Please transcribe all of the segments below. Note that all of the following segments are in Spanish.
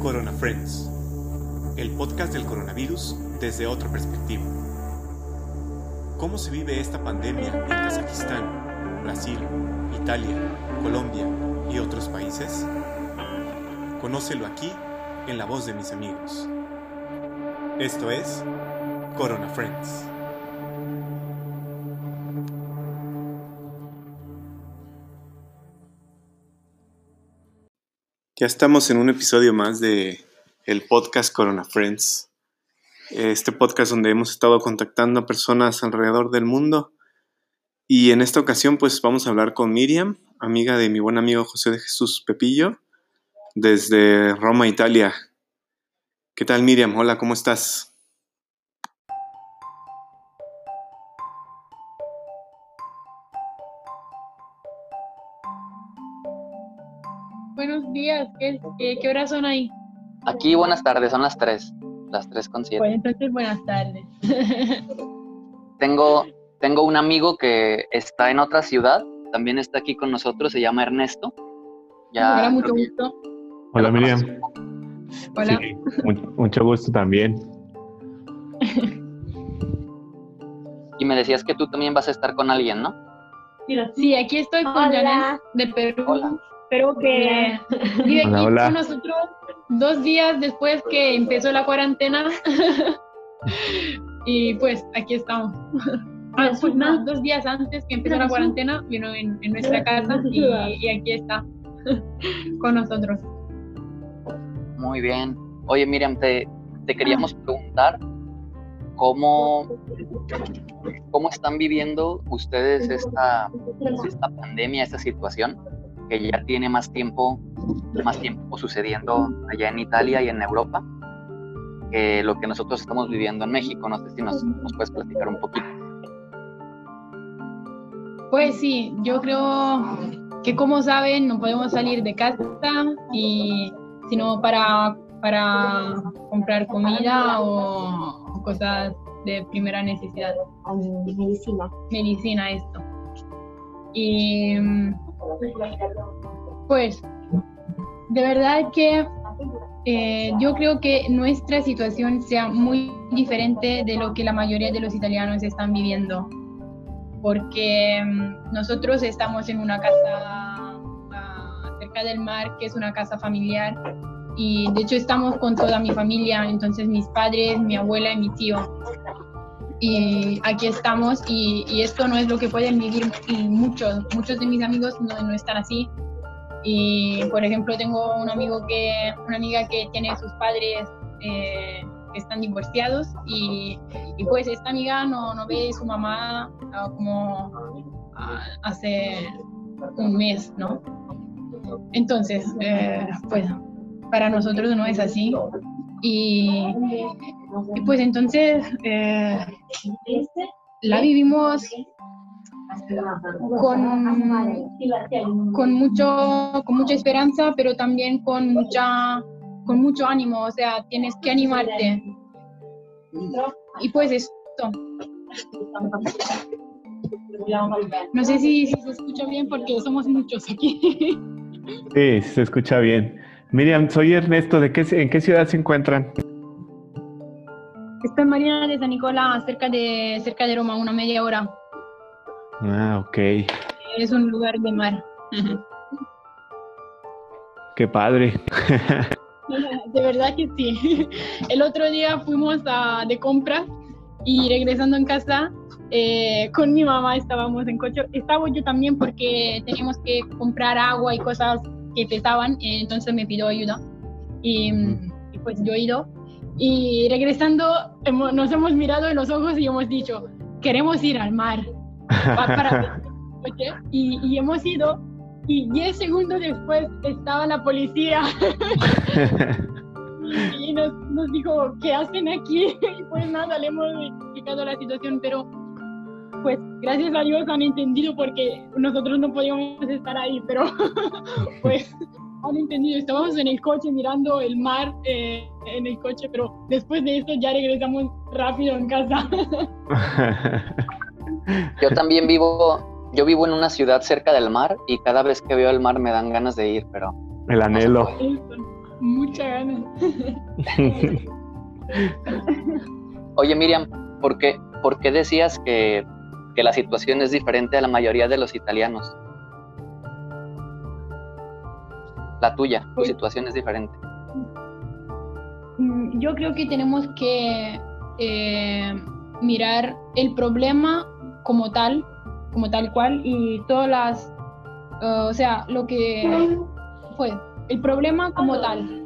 Corona Friends, el podcast del coronavirus desde otra perspectiva. ¿Cómo se vive esta pandemia en Kazajistán, Brasil, Italia, Colombia y otros países? Conócelo aquí en la voz de mis amigos. Esto es Corona Friends. Ya estamos en un episodio más de el podcast Corona Friends. Este podcast donde hemos estado contactando a personas alrededor del mundo. Y en esta ocasión pues vamos a hablar con Miriam, amiga de mi buen amigo José de Jesús Pepillo, desde Roma, Italia. ¿Qué tal Miriam? Hola, ¿cómo estás? Días, ¿qué, qué, qué horas son ahí? Aquí buenas tardes, son las 3, las 3 con 7. Bueno, entonces buenas tardes. Tengo, tengo un amigo que está en otra ciudad, también está aquí con nosotros, se llama Ernesto. Hola, mucho gusto. Hola Miriam. Hola. Sí, mucho gusto también. Y me decías que tú también vas a estar con alguien, ¿no? Sí, aquí estoy con. Janet de Perú. Hola. Pero que vive aquí Hola, hola. con nosotros dos días después que empezó la cuarentena. y pues aquí estamos. Ah, pues, no, dos días antes que empezó la cuarentena, vino en, en nuestra casa y, y aquí está con nosotros. Muy bien. Oye, Miriam, te, te queríamos preguntar cómo, cómo están viviendo ustedes esta, esta pandemia, esta situación, que ya tiene más tiempo, más tiempo sucediendo allá en Italia y en Europa, que lo que nosotros estamos viviendo en México. No sé si nos, nos puedes platicar un poquito. Pues sí, yo creo que como saben no podemos salir de casa y sino para, para comprar comida o, o cosas de primera necesidad, medicina. medicina esto. Y pues de verdad que eh, yo creo que nuestra situación sea muy diferente de lo que la mayoría de los italianos están viviendo porque mm, nosotros estamos en una casa ah, cerca del mar, que es una casa familiar, y de hecho estamos con toda mi familia, entonces mis padres, mi abuela y mi tío. Y aquí estamos y, y esto no es lo que pueden vivir y muchos, muchos de mis amigos no, no están así. Y por ejemplo tengo un amigo que, una amiga que tiene sus padres eh, que están divorciados y, y pues esta amiga no, no ve a su mamá ah, como ah, hace un mes, ¿no? Entonces, eh, pues para nosotros no es así. Y, pues entonces eh, la vivimos con, con, mucho, con mucha esperanza, pero también con, mucha, con mucho ánimo, o sea, tienes que animarte. Y pues esto. No sé si se escucha bien porque somos muchos aquí. Sí, se escucha bien. Miriam, soy Ernesto. ¿De qué, ¿En qué ciudad se encuentran? Estoy en Marina de San Nicolás, cerca de, cerca de Roma, una media hora. Ah, ok. Es un lugar de mar. Qué padre. De verdad que sí. El otro día fuimos a, de compras y regresando en casa eh, con mi mamá estábamos en coche. Estaba yo también porque teníamos que comprar agua y cosas que pesaban, eh, entonces me pidió ayuda. Y, y pues yo he ido. Y regresando hemos- nos hemos mirado en los ojos y hemos dicho, queremos ir al mar. Para y, y hemos ido. Y 10 segundos después estaba la policía y nos, nos dijo, ¿qué hacen aquí? Y pues nada, le hemos explicado la situación, pero pues gracias a Dios han entendido porque nosotros no podíamos estar ahí, pero pues han entendido. Estábamos en el coche mirando el mar eh, en el coche, pero después de eso ya regresamos rápido en casa. Yo también vivo, yo vivo en una ciudad cerca del mar y cada vez que veo el mar me dan ganas de ir, pero El anhelo. Mucha ganas. Oye, Miriam, ¿por qué, por qué decías que, que la situación es diferente a la mayoría de los italianos? La tuya, tu Pues- situación es diferente. Mm, Yo creo que tenemos que eh, mirar el problema como tal, como tal cual, y todas las, eh, o sea, lo que fue, el problema como tal,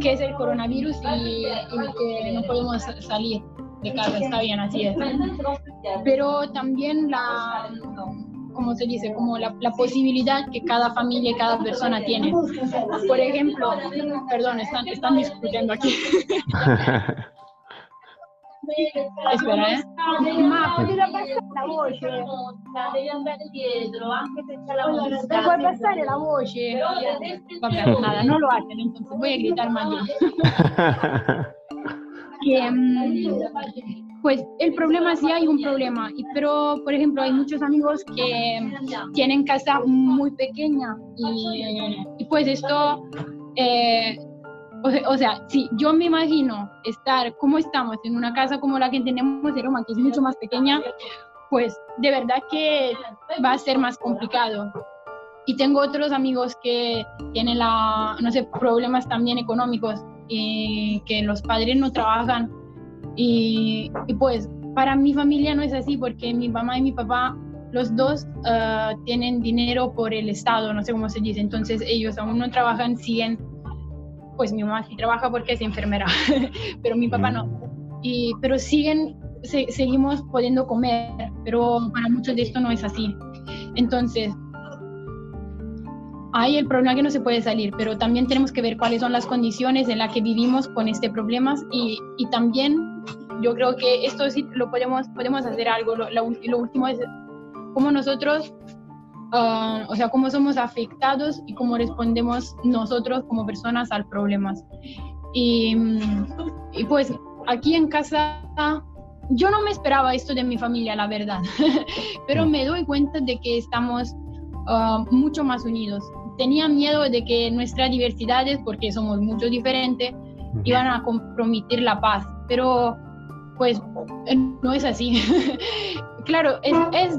que es el coronavirus y, y que no podemos salir de casa, está bien, así es. Pero también la, como se dice, como la, la posibilidad que cada familia y cada persona tiene. Por ejemplo, perdón, están, están discutiendo aquí. Espera, ¿eh? Ma potete abbassare la voce? Musica. Puoi abbassare la voce? Vabbè, nada, no lo hacen, entonces voy a gritar más. Que, mm, pues el problema sí hay un problema, pero por ejemplo hay muchos amigos que tienen casa muy pequeña y, y pues esto, eh, o, se- o sea, si yo me imagino estar como estamos en una casa como la que tenemos en Roma, que es mucho más pequeña, pues de verdad que va a ser más complicado. Y tengo otros amigos que tienen la, no sé, problemas también económicos que los padres no trabajan. Y, y pues para mi familia no es así porque mi mamá y mi papá, los dos ah, tienen dinero por el Estado, no sé cómo se dice. Entonces ellos aún no trabajan, siguen, pues mi mamá sí trabaja porque es enfermera, pero mi papá no. Y, pero siguen se- seguimos pudiendo comer, pero para muchos de esto no es así. Entonces, hay el problema que no se puede salir, pero también tenemos que ver cuáles son las condiciones en las que vivimos con este problema y, y también yo creo que esto sí lo podemos, podemos hacer algo. Lo, último es cómo nosotros, ah, o sea, cómo somos afectados y cómo respondemos nosotros como personas al problema. Y pues aquí en casa yo no me esperaba esto de mi familia, la verdad, pero me doy cuenta de que estamos ah, mucho más unidos. Tenía miedo de que nuestras diversidades, porque somos mucho diferentes, iban a comprometer la paz, pero pues no es así. claro, es, es,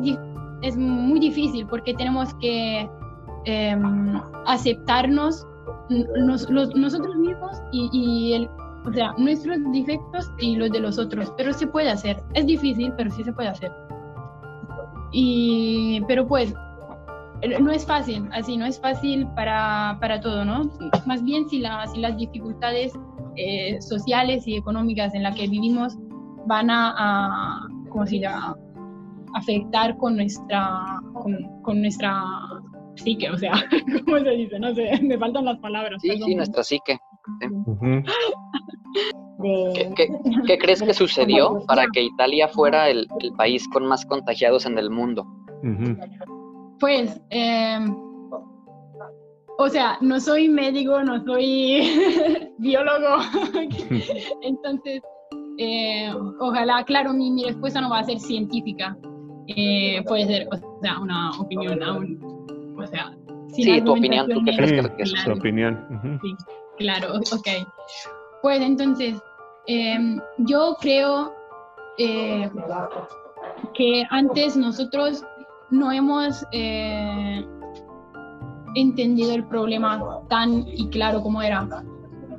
es muy difícil porque tenemos que em, aceptarnos nos- los- nosotros mismos y, y el, o sea, nuestros defectos y los de los otros, pero se puede hacer. Es difícil, pero sí se puede hacer. Y, pero pues, no es fácil, así, no es fácil para, para todo, ¿no? Más bien si, la- si las dificultades eh, sociales y económicas en las que vivimos van a, a ¿cómo se llama? afectar con nuestra, con, con nuestra psique, o sea, ¿cómo se dice? No sé, me faltan las palabras. Sí, perdón. sí, nuestra psique. ¿Qué, qué, qué crees que sucedió para que Italia fuera el, el país con más contagiados en el mundo? Ujú. Pues, eh, o sea, no soy médico, no soy biólogo, entonces, eh, ojalá, claro, mi, mi respuesta no va a ser científica, Eh, puede ser, o sea, una opinión aún, o sea, sin Sí, tu opinión, ¿tú qué crees que- Su claro. opinión. ujú. Sí, claro, ok. Pues entonces, em, yo creo eh, que antes nosotros no hemos eh, entendido el problema tan y claro como era.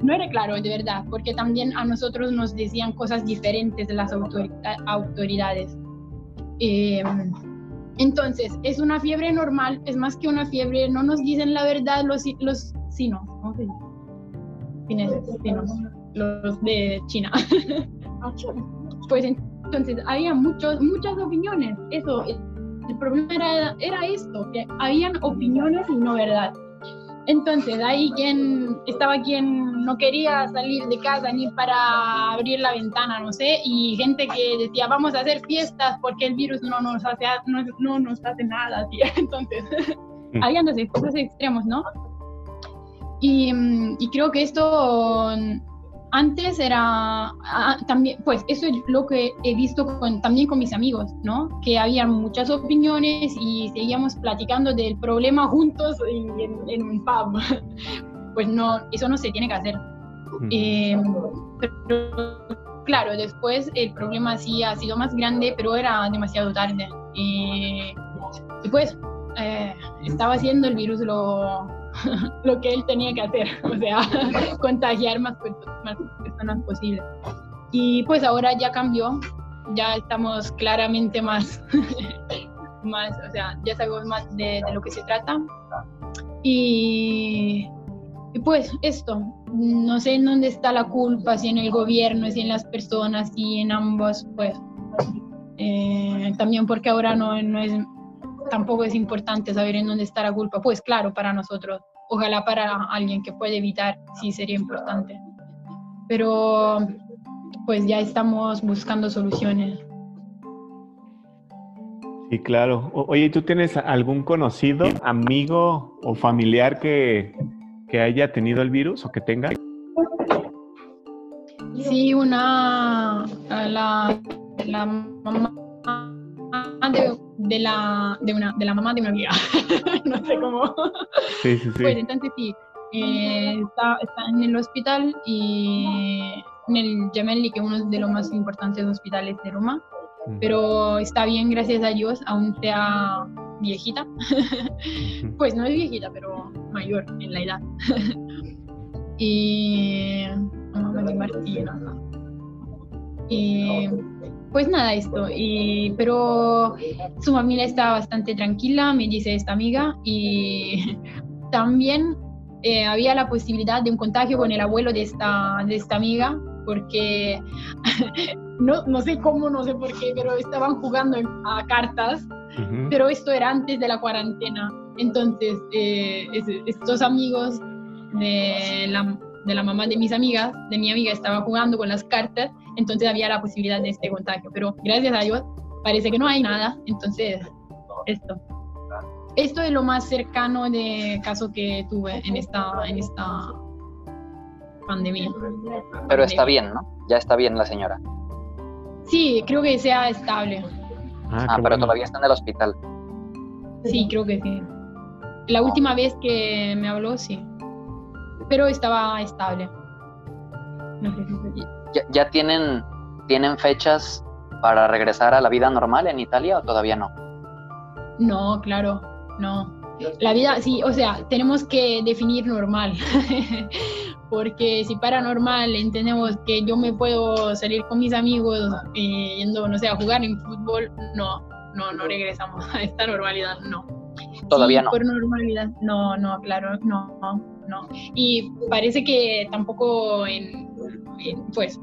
No era claro, de verdad, porque también a nosotros nos decían cosas diferentes de las autori- autoridades. Em, entonces, es una fiebre normal, es más que una fiebre, no nos dicen la verdad los, los. Chineses, sinos, los de China. pues entonces, había muchos, muchas opiniones, eso, el problema era, era esto, que habían opiniones y no verdad. Entonces, ahí quien estaba quien no quería salir de casa ni para abrir la ventana, no sé, y gente que decía, vamos a hacer fiestas porque el virus no nos hace, no, no nos hace nada. ¿sí? Entonces, Mm. habían dos esos extremos, ¿no? Y, y creo que esto antes era ah, también, pues eso es lo que he visto con, también con mis amigos, ¿no? Que había muchas opiniones y seguíamos platicando del problema juntos y en, en un pub. pues no, eso no se tiene que hacer. Eh, pero claro, después el problema sí ha sido más grande, pero era demasiado tarde. Y, pues eh, estaba haciendo el virus lo, lo que él tenía que hacer, o sea, contagiar más, más personas posible. Y pues ahora ya cambió, ya estamos claramente más, más o sea, ya sabemos más de, de lo que se trata. Y, y, pues esto, no sé en dónde está la culpa, si en el gobierno, si en las personas, si en ambos, pues eh, también porque ahora no, no es, tampoco es importante saber en dónde está la culpa, pues claro, para nosotros, ojalá para alguien que puede evitar, sí sería importante. Pero pues ya estamos buscando soluciones. Sí, claro. oye, ¿tú tienes algún conocido, amigo o familiar que, que haya tenido el virus o que tenga? Sí, una, la, la mamá de, de, la, de, una, de la mamá de una amiga. no sé cómo. Sí, sí, sí. Pues entonces sí, eh, está, está, en el hospital y en el Gemelli, que es uno de los más importantes hospitales de Roma pero está bien, gracias a Dios, aún sea viejita. pues no es viejita, pero mayor en la edad. y. Martina. Y pues nada, esto. Y, pero su familia está bastante tranquila, me dice esta amiga. Y también eh, había la posibilidad de un contagio con el abuelo de esta, de esta amiga, porque no, no sé cómo, no sé por qué, pero estaban jugando a cartas, pero esto era antes de la cuarentena. Entonces, eh, estos amigos de la, de la mamá de mis amigas, de mi amiga, estaban jugando con las cartas, entonces había la posibilidad de este contagio, pero gracias a Dios parece que no hay nada, entonces esto. Esto es lo más cercano de caso que tuve en esta, en esta pandemia. Pero está bien, ¿no? Ya está bien la señora. Sí, creo que sea estable. Ah, ah pero todavía está en el hospital. Sí, creo que sí. La última vez que me habló, sí. Pero estaba estable. ¿Ya, ¿Ya, tienen, tienen fechas para regresar a la vida normal en Italia o todavía no? No, claro, no. La vida, sí, o sea, tenemos que definir normal. porque si paranormal entendemos que yo me puedo salir con mis amigos eh, yendo, no sé, a jugar en fútbol, no, no, no regresamos a esta normalidad, no. Todavía no. Por normalidad, no, no, claro, no, no. Y parece que tampoco en, pues,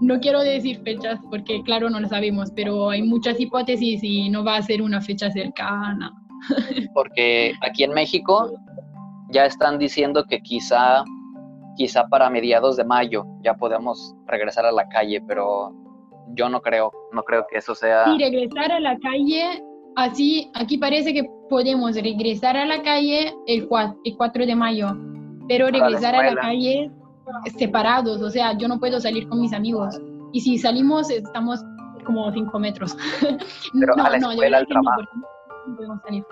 no quiero decir fechas porque claro no lo sabemos, pero hay muchas hipótesis y no va a ser una fecha cercana. Porque aquí en México ya están diciendo que quizá, quizá para mediados de mayo ya podemos regresar a la calle, pero yo no creo, no creo que eso sea... Sí, regresar a la calle, así, aquí parece que podemos regresar a la calle el 4, el 4 de mayo, pero regresar a la calle separados, o sea, yo no puedo salir con mis amigos. Y si salimos, estamos como 5 metros. Pero no, a la escuela, al trabajo. No podemos salir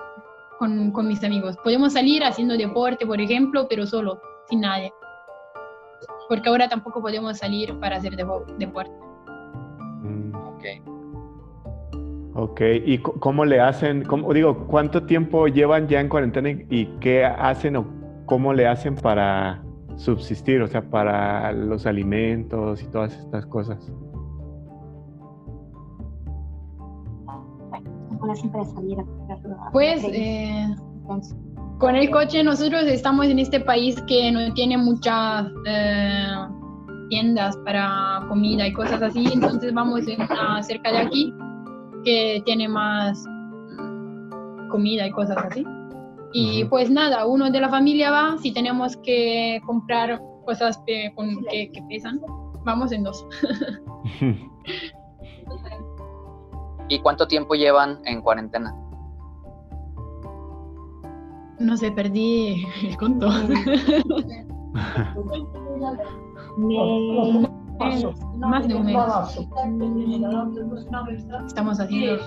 con, mis amigos. Podemos salir haciendo deporte, por ejemplo, pero solo, sin nadie. Porque ahora tampoco podemos salir para hacer deporte. Mm. Ok. Ok, ¿y cómo le hacen? Cómo, digo, ¿cuánto tiempo llevan ya en cuarentena y qué hacen o cómo le hacen para subsistir, o sea, para los alimentos y todas estas cosas? Pues eh, con el coche nosotros estamos en este país que no tiene muchas eh, tiendas para comida y cosas así, entonces vamos a cerca de aquí que tiene más comida y cosas así. Y pues nada, uno de la familia va, si tenemos que comprar cosas que, que pesan, vamos en dos. ¿Y cuánto tiempo llevan en cuarentena? No sé, perdí el conto. más de un mes. Estamos haciendo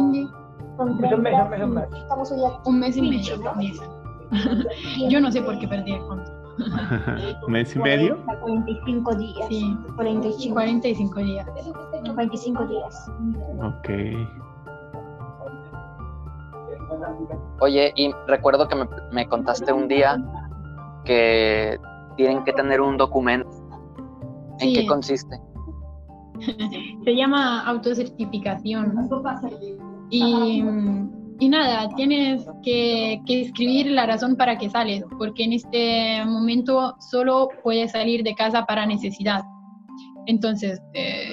Un mes, 30, un mes, un mes. Estamos hoy a Un mes y 15, medio. Yo no sé por qué perdí el conto. ¿Mes y medio? 45 días. Sí. 45. 45 días. 45 días. Ok. Oye, y recuerdo que me, me contaste un día que tienen que tener un documento. ¿En Sí. qué consiste? Se llama autocertificación. Y, y nada, tienes que, que escribir la razón para que sales, porque en este momento solo puedes salir de casa para necesidad. Entonces, eh,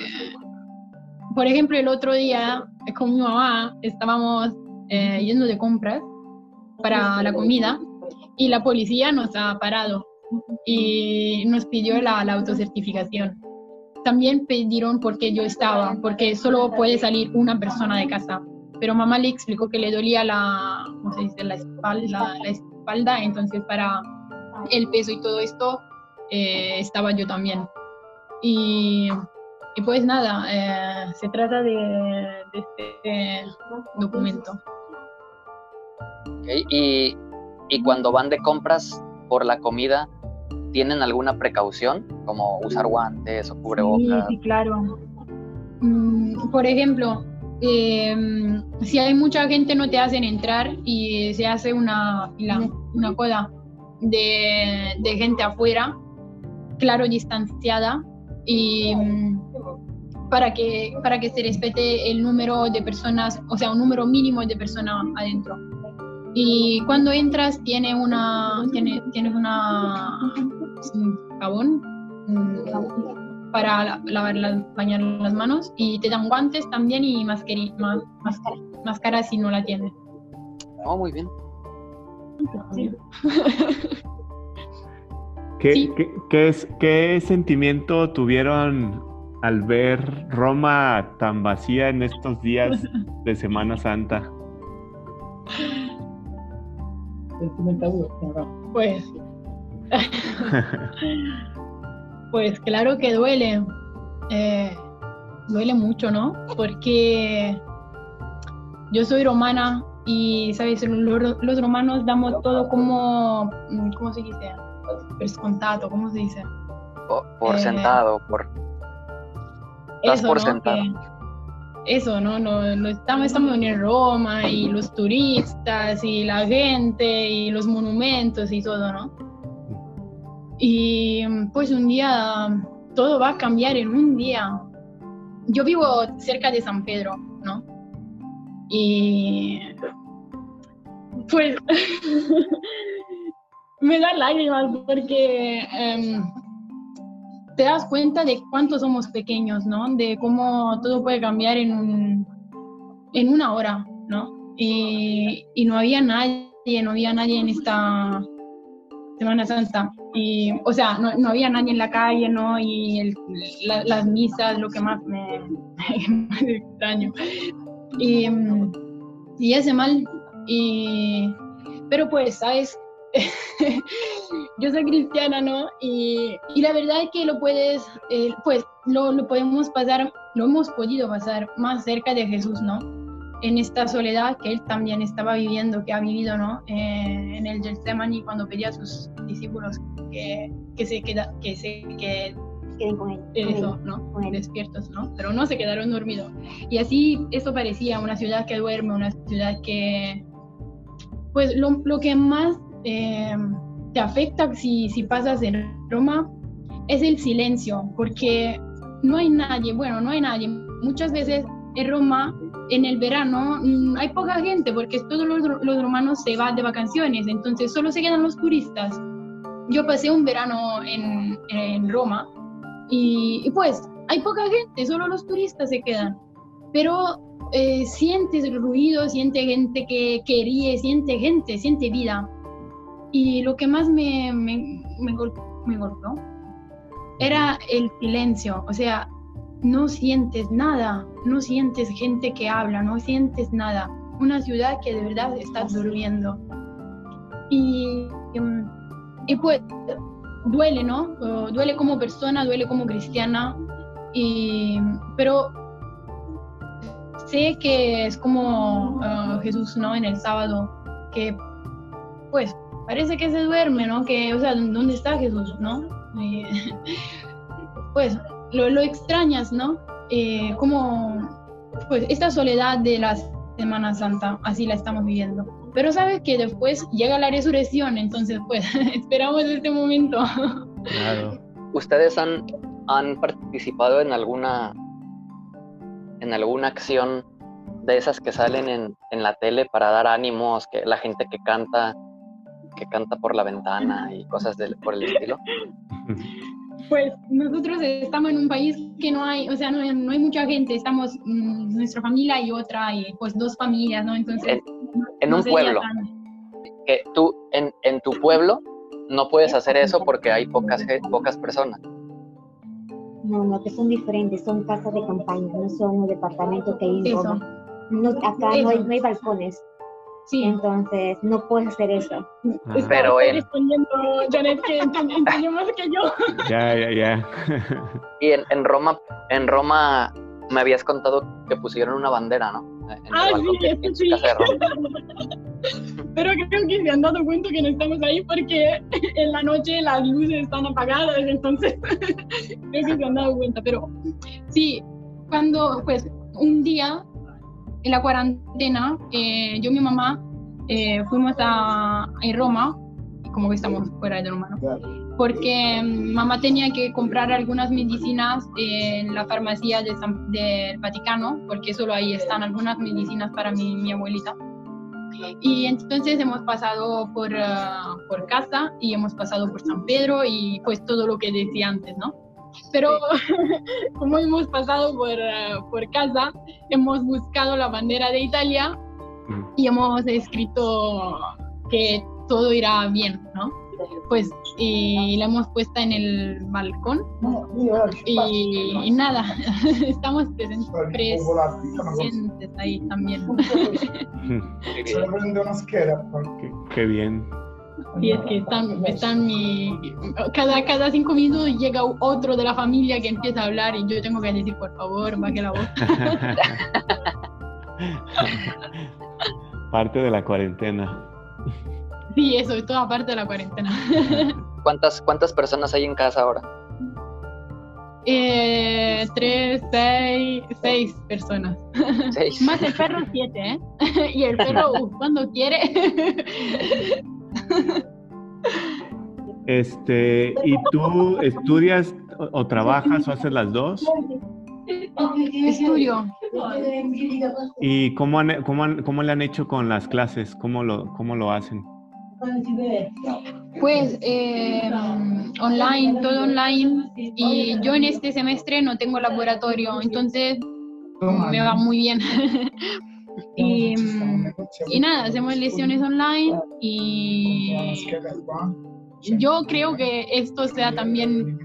por ejemplo, el otro día con mi mamá estábamos eh, yendo de compras para la comida y la policía nos ha parado y nos pidió la, la autocertificación. También pidieron porque yo estaba, porque solo puede salir una persona de casa. Pero mamá le explicó que le dolía la, ¿cómo se dice? la, espalda, la espalda, entonces para el peso y todo esto eh, estaba yo también. Y, y pues nada, eh, se trata de, de este documento. ¿ok? Y, y cuando van de compras por la comida, ¿tienen alguna precaución? Como usar guantes o Sí, cubrebocas. sí, claro. Mm, por ejemplo, eh, si hay mucha gente no te hacen entrar y se hace una fila, una cola de, de gente afuera, claro, distanciada, y mm, para que, para que se respete el número de personas, o sea, un número mínimo de personas adentro. Y cuando entras tiene una, tiene, tienes una un jabón para la- lavar las, bañar las manos y te dan guantes también y máscara, máscara si no la tienes. Oh, muy bien. ¿Qué, Sí. qué- qué es, ¿Qué sentimiento tuvieron al ver Roma tan vacía en estos días de Semana Santa? Pues, pues claro que duele. Eh, duele mucho, ¿no? Porque yo soy romana y, ¿sabes? Los, los romanos damos todo como, mm, ¿cómo se dice? Descontado, ¿cómo se dice? Por, por Eh, sentado, por... Das por sentado. Que- eso, ¿no? Lo estamos, estamos en Roma y los turistas y la gente y los monumentos y todo, ¿no? Y pues un día todo va a cambiar en un día. Yo vivo cerca de San Pedro, ¿no? Y pues me da lágrimas porque em, te das cuenta de cuánto somos pequeños, ¿no? De cómo todo puede cambiar en, un, en una hora, ¿no? Y, no había nadie, no había nadie en esta Semana Santa. Y, o sea, no, no había nadie en la calle, ¿no? Y el- la- las misas, lo que más me, extraño. Y, y hace mal. Y, pero pues, ¿sabes? yo soy cristiana, ¿no? Y, y la verdad es que lo puedes, eh, pues lo, lo podemos pasar, lo hemos podido pasar más cerca de Jesús, ¿no? En esta soledad que él también estaba viviendo, que ha vivido, ¿no? Eh, en el Getsemaní cuando pedía a sus discípulos que, que se queda, que se que Queden con él. con eso, él, ¿no? con él. Despiertos, ¿no? Pero no se quedaron dormidos. Y así eso parecía una ciudad que duerme, una ciudad que, pues lo, lo que más eh, te afecta si, si pasas en Roma es el silencio, porque no hay nadie, bueno, no hay nadie. Muchas veces en Roma, en el verano, mm, hay poca gente, porque todos los, los romanos se van de vacaciones, entonces solo se quedan los turistas. Yo pasé un verano en, en Roma y, y pues hay poca gente, solo los turistas se quedan. Pero eh, sientes ruido, siente gente que, que ríe, siente gente, siente vida. Y lo que más me, me, me, gol- me golpeó era el silencio. O sea, no sientes nada, no sientes gente que habla, no sientes nada. Una ciudad que de verdad está durmiendo. Y, mm, y pues duele, ¿no? Uh, duele como persona, duele como cristiana, y, pero sé que es como ah, Jesús, ¿no? En el sábado, que pues parece que se duerme, ¿no? Que, o sea, ¿dónde está Jesús, no? Eh, pues lo, lo extrañas, ¿no? Eh, como, pues, esta soledad de la Semana Santa, así la estamos viviendo. Pero sabes que después llega la resurrección, entonces, pues, esperamos este momento. Claro. ¿Ustedes han, han participado en alguna en alguna acción de esas que salen en, en la tele para dar ánimos, que la gente que canta, que canta por la ventana y cosas del, por el estilo? Pues nosotros estamos en un país que no hay, o sea, no hay, no hay mucha gente, estamos mm, nuestra familia y otra, y pues dos familias, ¿no? Entonces... En no un pueblo. tan- Que tú en, en tu pueblo no puedes hacer eso porque hay pocas, pocas personas. No, no, que son diferentes, son casas de campaña, no son un departamento que hay acá no hay, no hay balcones, Sí, entonces no puedes hacer eso. Ajá. Estaba Pero en- respondiendo, Janet, que ent- entendemos que yo. Ya, ya, ya. Y en, en Roma, en Roma me habías contado que pusieron una bandera, ¿no? En Ah, sí, de- eso sí. Pero creo que se han dado cuenta que no estamos ahí porque en la noche las luces están apagadas, entonces creo que se han dado cuenta. Pero sí, cuando, pues, un día en la cuarentena, eh, yo y mi mamá eh, fuimos a, a Roma, como que estamos fuera de Roma, ¿no? Porque mm, mamá tenía que comprar algunas medicinas en la farmacia de San- del Vaticano, porque solo ahí están algunas medicinas para mi, mi abuelita. Y entonces hemos pasado por, ah, por casa y hemos pasado por San Pedro y pues todo lo que decía antes, ¿no? Pero como hemos pasado por, ah, por casa, hemos buscado la bandera de Italia Mm. y hemos escrito que todo irá bien, ¿no? Pues y la hemos puesta en el balcón y, y nada, estamos presen- presentes ahí también. Se una. Qué, qué bien. Y es que están, están mi, cada, cada cinco minutos llega otro de la familia que empieza a hablar y yo tengo que decir, por favor, baje la voz. Parte de la cuarentena. Sí, eso es toda parte de la cuarentena. ¿Cuántas, ¿Cuántas personas hay en casa ahora? Eh, tres, seis, seis personas. Seis. Más el perro, siete, ¿eh? Y el perro, uh, cuando quiere. Este, ¿y tú estudias o, o trabajas o haces las dos? Estudio. ¿Y cómo, han- cómo, han- cómo le han hecho con las clases? ¿Cómo lo, cómo lo hacen? Pues eh, online, todo online. Y yo en este semestre no tengo laboratorio, entonces me va muy bien. y, mm, y nada, hacemos lecciones online y yo creo que esto sea también,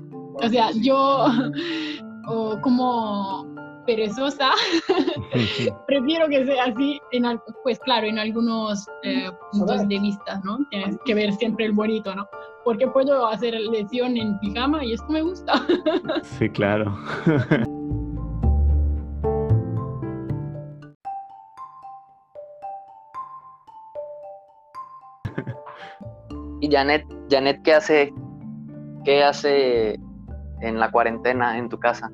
o sea, yo o como perezosa, prefiero que sea así, en, pues claro, en algunos eh, puntos de vista, ¿no? Tienes que ver siempre el bonito, ¿no? Porque puedo hacer lección en pijama y esto me gusta. Sí, claro. Y Janet, Janet, ¿qué hace, qué hace en la cuarentena en tu casa?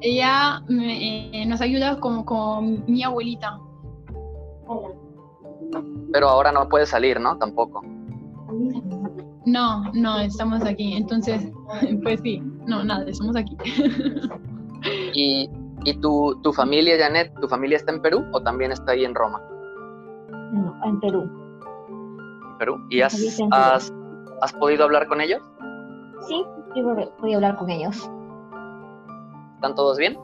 Ella me- eh, nos ayuda como con mi abuelita. Pero ahora no puedes salir, ¿no? Tampoco. No, no, estamos aquí. Entonces, pues sí, no, nada, estamos aquí. ¿Y, y tu, tu familia, Janet, tu familia está en Perú o también está ahí en Roma? No, en Perú. Perú. ¿Y has, has, has podido hablar con ellos? Sí, yo a hablar con ellos. ¿Están todos bien?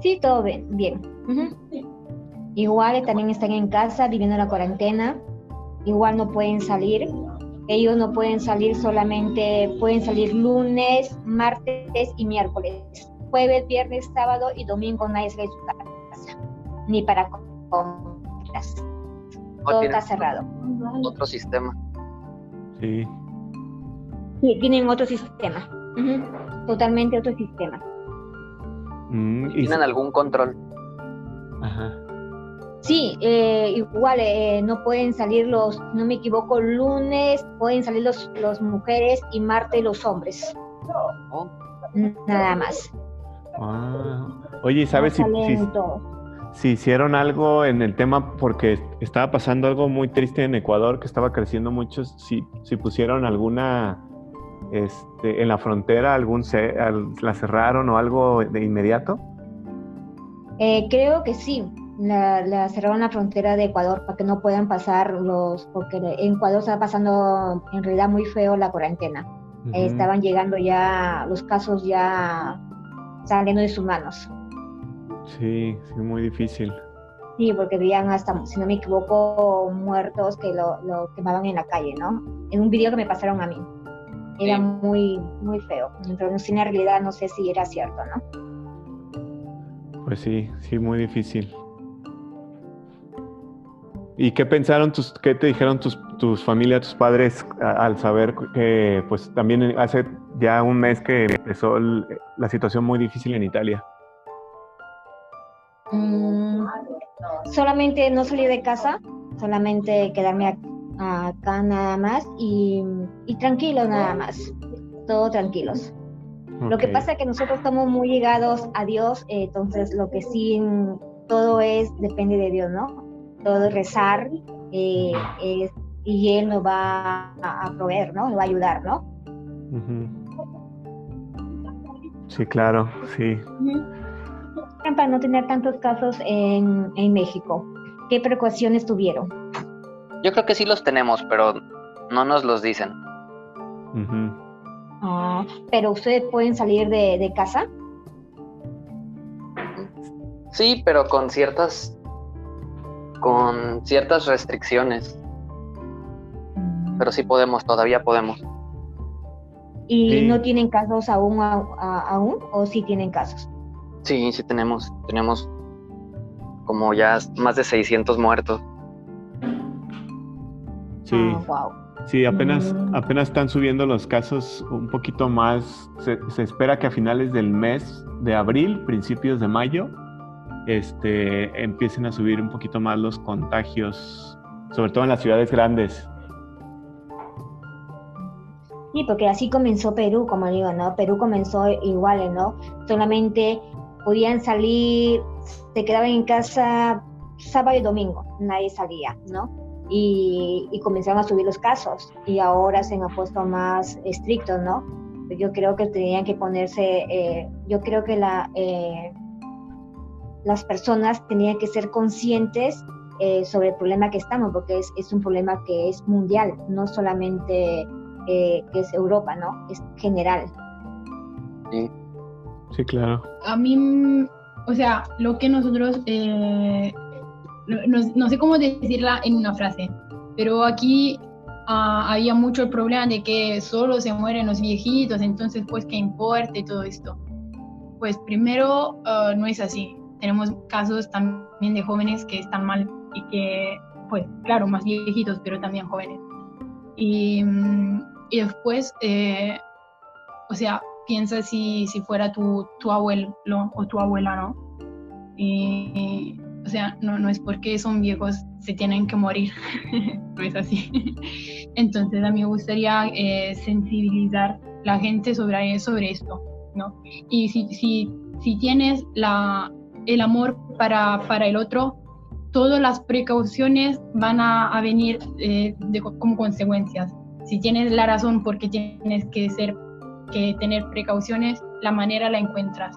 Sí, todo bien. Igual también están en casa viviendo la cuarentena. Igual no pueden salir. Ellos no pueden salir solamente, pueden salir lunes, martes y miércoles. Jueves, viernes, sábado y domingo nadie sale de su casa. Ni para compras. ¿O Todo está cerrado. otro sistema? Sí. Sí, tienen otro sistema. Totalmente otro sistema. Mm, ¿Tienen algún control? Ajá. Sí, eh, igual eh, no pueden salir los, no me equivoco, lunes pueden salir los, los mujeres y martes los hombres. Oh. Nada más. Ah. Oye, ¿sabes si, si, hicieron algo en el tema? Porque estaba pasando algo muy triste en Ecuador, que estaba creciendo mucho. Si, si pusieron alguna este, en la frontera, algún la cerraron o algo de inmediato. Eh, creo que sí. La, cerraron la frontera de Ecuador para que no puedan pasar los, porque en Ecuador estaba pasando en realidad muy feo la cuarentena. estaban llegando ya los casos ya saliendo de sus manos. Sí, sí, muy difícil. Sí, porque habían hasta, si no me equivoco, muertos que lo, lo, quemaban en la calle, ¿no? En un video que me pasaron a mí. Era muy, muy feo. Pero en la realidad no sé si era cierto, ¿no? Pues sí, sí, muy difícil. ¿Y qué pensaron tus, qué te dijeron tus, tus familia, tus padres al saber que pues también hace ya un mes que empezó la situación muy difícil en Italia? Mm, solamente no salí de casa, solamente quedarme acá nada más y, tranquilo nada más, todo tranquilos. Lo que pasa es que nosotros estamos muy ligados a Dios, entonces lo que sí, todo es, depende de Dios, ¿no? Todo es rezar eh, y Él nos va a, proveer, ¿no? Nos va a ayudar, ¿no? Sí, claro, sí. Para no tener tantos casos en, en México, ¿qué precauciones tuvieron? Yo creo que sí los tenemos, pero no nos los dicen. Ah, pero ustedes pueden salir de, casa. Sí, pero con ciertas con ciertas restricciones. Mm. Pero sí podemos, todavía podemos. ¿Y no tienen casos aún, aún o sí tienen casos? Sí, sí tenemos. Tenemos como ya más de 600 muertos. Sí. Ah, sí, apenas, mm. apenas están subiendo los casos un poquito más. Se, espera que a finales del mes de abril, principios de mayo, este, empiecen a subir un poquito más los contagios, sobre todo en las ciudades grandes. Sí, porque así comenzó Perú, como digo, ¿no? Perú comenzó igual, ¿no? Solamente podían salir, se quedaban en casa sábado y domingo, nadie salía, ¿no? y, comenzaron a subir los casos y ahora se han puesto más estrictos, ¿no? Yo creo que tenían que ponerse, eh, yo creo que la, eh, las personas tenían que ser conscientes eh, sobre el problema que estamos, porque es, es, un problema que es mundial, no solamente que es Europa, ¿no? Es general. Sí. Sí, claro. A mí, o sea, lo que nosotros no, sé cómo decirla en una frase, pero aquí ah, había mucho el problema de que solo se mueren los viejitos, entonces pues qué importa y todo esto. Pues primero ah, no es así. Tenemos casos también de jóvenes que están mal y que, pues claro, más viejitos, pero también jóvenes. Y, y después, eh, o sea, piensa si, si fuera tu, tu abuelo o tu abuela, ¿no? Y, o sea, no, no es porque son viejos se tienen que morir, no es así. Entonces a mí me gustaría eh, sensibilizar la gente sobre, sobre esto, ¿no? Y si, si, si tienes la, el amor para, para el otro, todas las precauciones van a, a venir eh, como consecuencias. Si tienes la razón porque tienes que, ser, que tener precauciones, la manera la encuentras.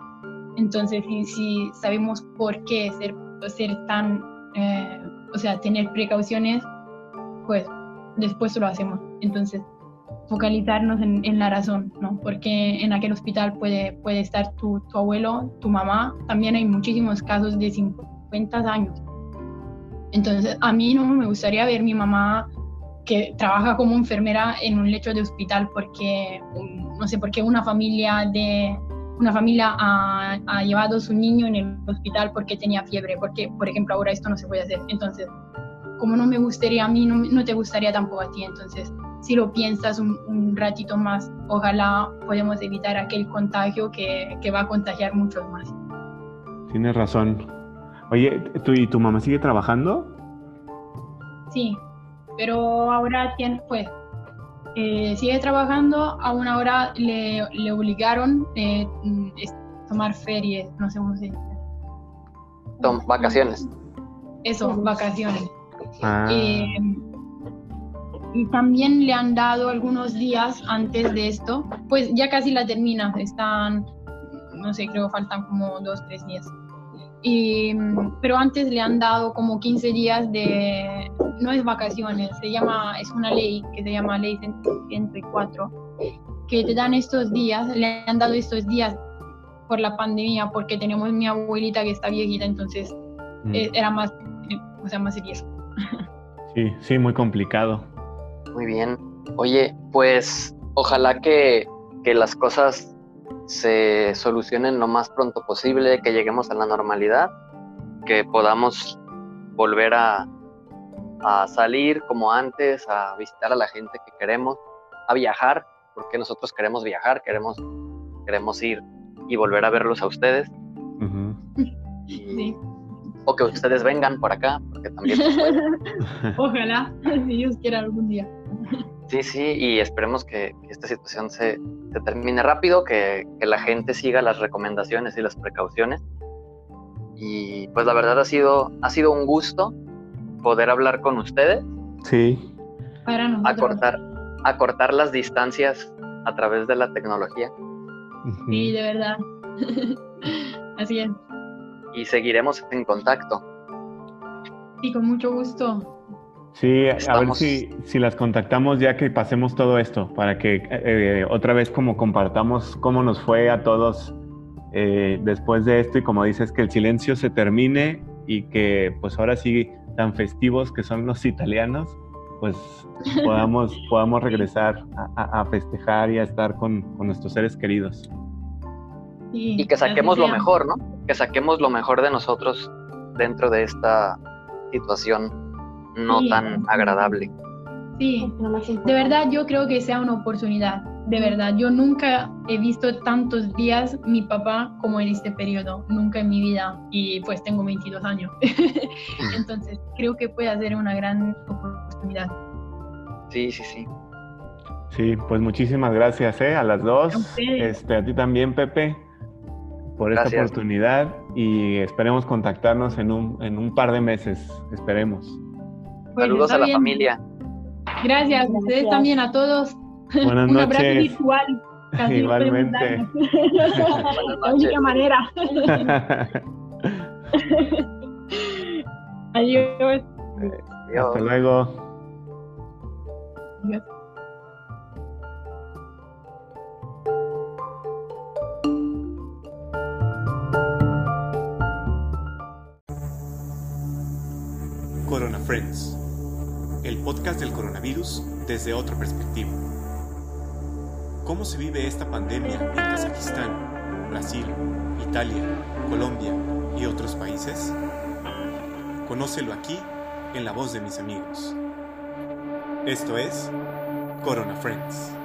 Entonces, si, sabemos por qué ser ser tan, eh, o sea, tener precauciones, pues después lo hacemos. Entonces, focalizarnos en, la razón, ¿no? Porque en aquel hospital puede, puede estar tu, tu, abuelo, tu mamá, también hay muchísimos casos de 50 años. Entonces, a mí no me gustaría ver mi mamá que trabaja como enfermera en un lecho de hospital porque, no sé, porque una familia de, una familia ha, llevado a su niño en el hospital porque tenía fiebre, porque, por ejemplo, ahora esto no se puede hacer. Entonces, como no me gustaría a mí, no, te gustaría tampoco a ti. Entonces, si lo piensas un, ratito más, ojalá podemos evitar aquel contagio que, que va a contagiar muchos más. tienes razón. Oye, ¿tú y tu mamá sigue trabajando? Sí, pero ahora tiene, pues, eh, sigue trabajando, aún ahora le, le obligaron eh, tomar ferias, no sé cómo se dice. vacaciones. Eso, vacaciones. Ah. Eh, y también le han dado algunos días antes de esto, pues ya casi la termina, están, no sé, creo faltan como dos, tres días. Y, pero antes le han dado como 15 días de, no es vacaciones, se llama, es una ley que se llama Ley 104, que te dan estos días, le han dado estos días por la pandemia, porque tenemos mi abuelita que está viejita, entonces mm. eh, era más, o sea, más riesgo. Sí, sí, muy complicado. Muy bien. Oye, pues ojalá que, que las cosas se solucionen lo más pronto posible, que lleguemos a la normalidad, que podamos volver a, a salir como antes, a visitar a la gente que queremos, a viajar, porque nosotros queremos viajar, queremos, queremos ir y volver a verlos a ustedes. O que ustedes vengan por acá, porque también. Ojalá, si Dios quiera algún día. Sí, sí, y esperemos que, esta situación se, termine rápido, que, que, la gente siga las recomendaciones y las precauciones. Y pues la verdad ha sido, ha sido un gusto poder hablar con ustedes. Sí. Para Acortar, acortar las distancias a través de la tecnología. Sí, de verdad. Así es. Y seguiremos en contacto. Sí, con mucho gusto. Sí, a ver si, si, las contactamos ya que pasemos todo esto, para que eh, otra vez como compartamos cómo nos fue a todos eh, después de esto y como dices que el silencio se termine y que pues ahora sí tan festivos que son los italianos, pues podamos, podamos regresar a, festejar y a estar con, nuestros seres queridos. y que saquemos lo mejor, ¿no? Que saquemos lo mejor de nosotros dentro de esta situación no tan agradable. Sí, de verdad yo creo que sea una oportunidad, de verdad. Yo nunca he visto tantos días mi papá como en este periodo, nunca en mi vida, y pues tengo 22 años. Entonces creo que puede ser una gran oportunidad. Sí, sí, sí. Sí, pues muchísimas gracias ¿eh? a las dos. A, este, a ti también, Pepe, por esta oportunidad y esperemos contactarnos en un, en un par de meses. Esperemos. Saludos a la familia. Gracias, a ustedes también, a todos. Buenas Un abrazo virtual. Igualmente. La única manera. Adiós. Hasta luego. Adiós. Podcast del coronavirus desde otra perspectiva. ¿Cómo se vive esta pandemia en Kazajistán, Brasil, Italia, Colombia y otros países? Conócelo aquí en la voz de mis amigos. Esto es Corona Friends.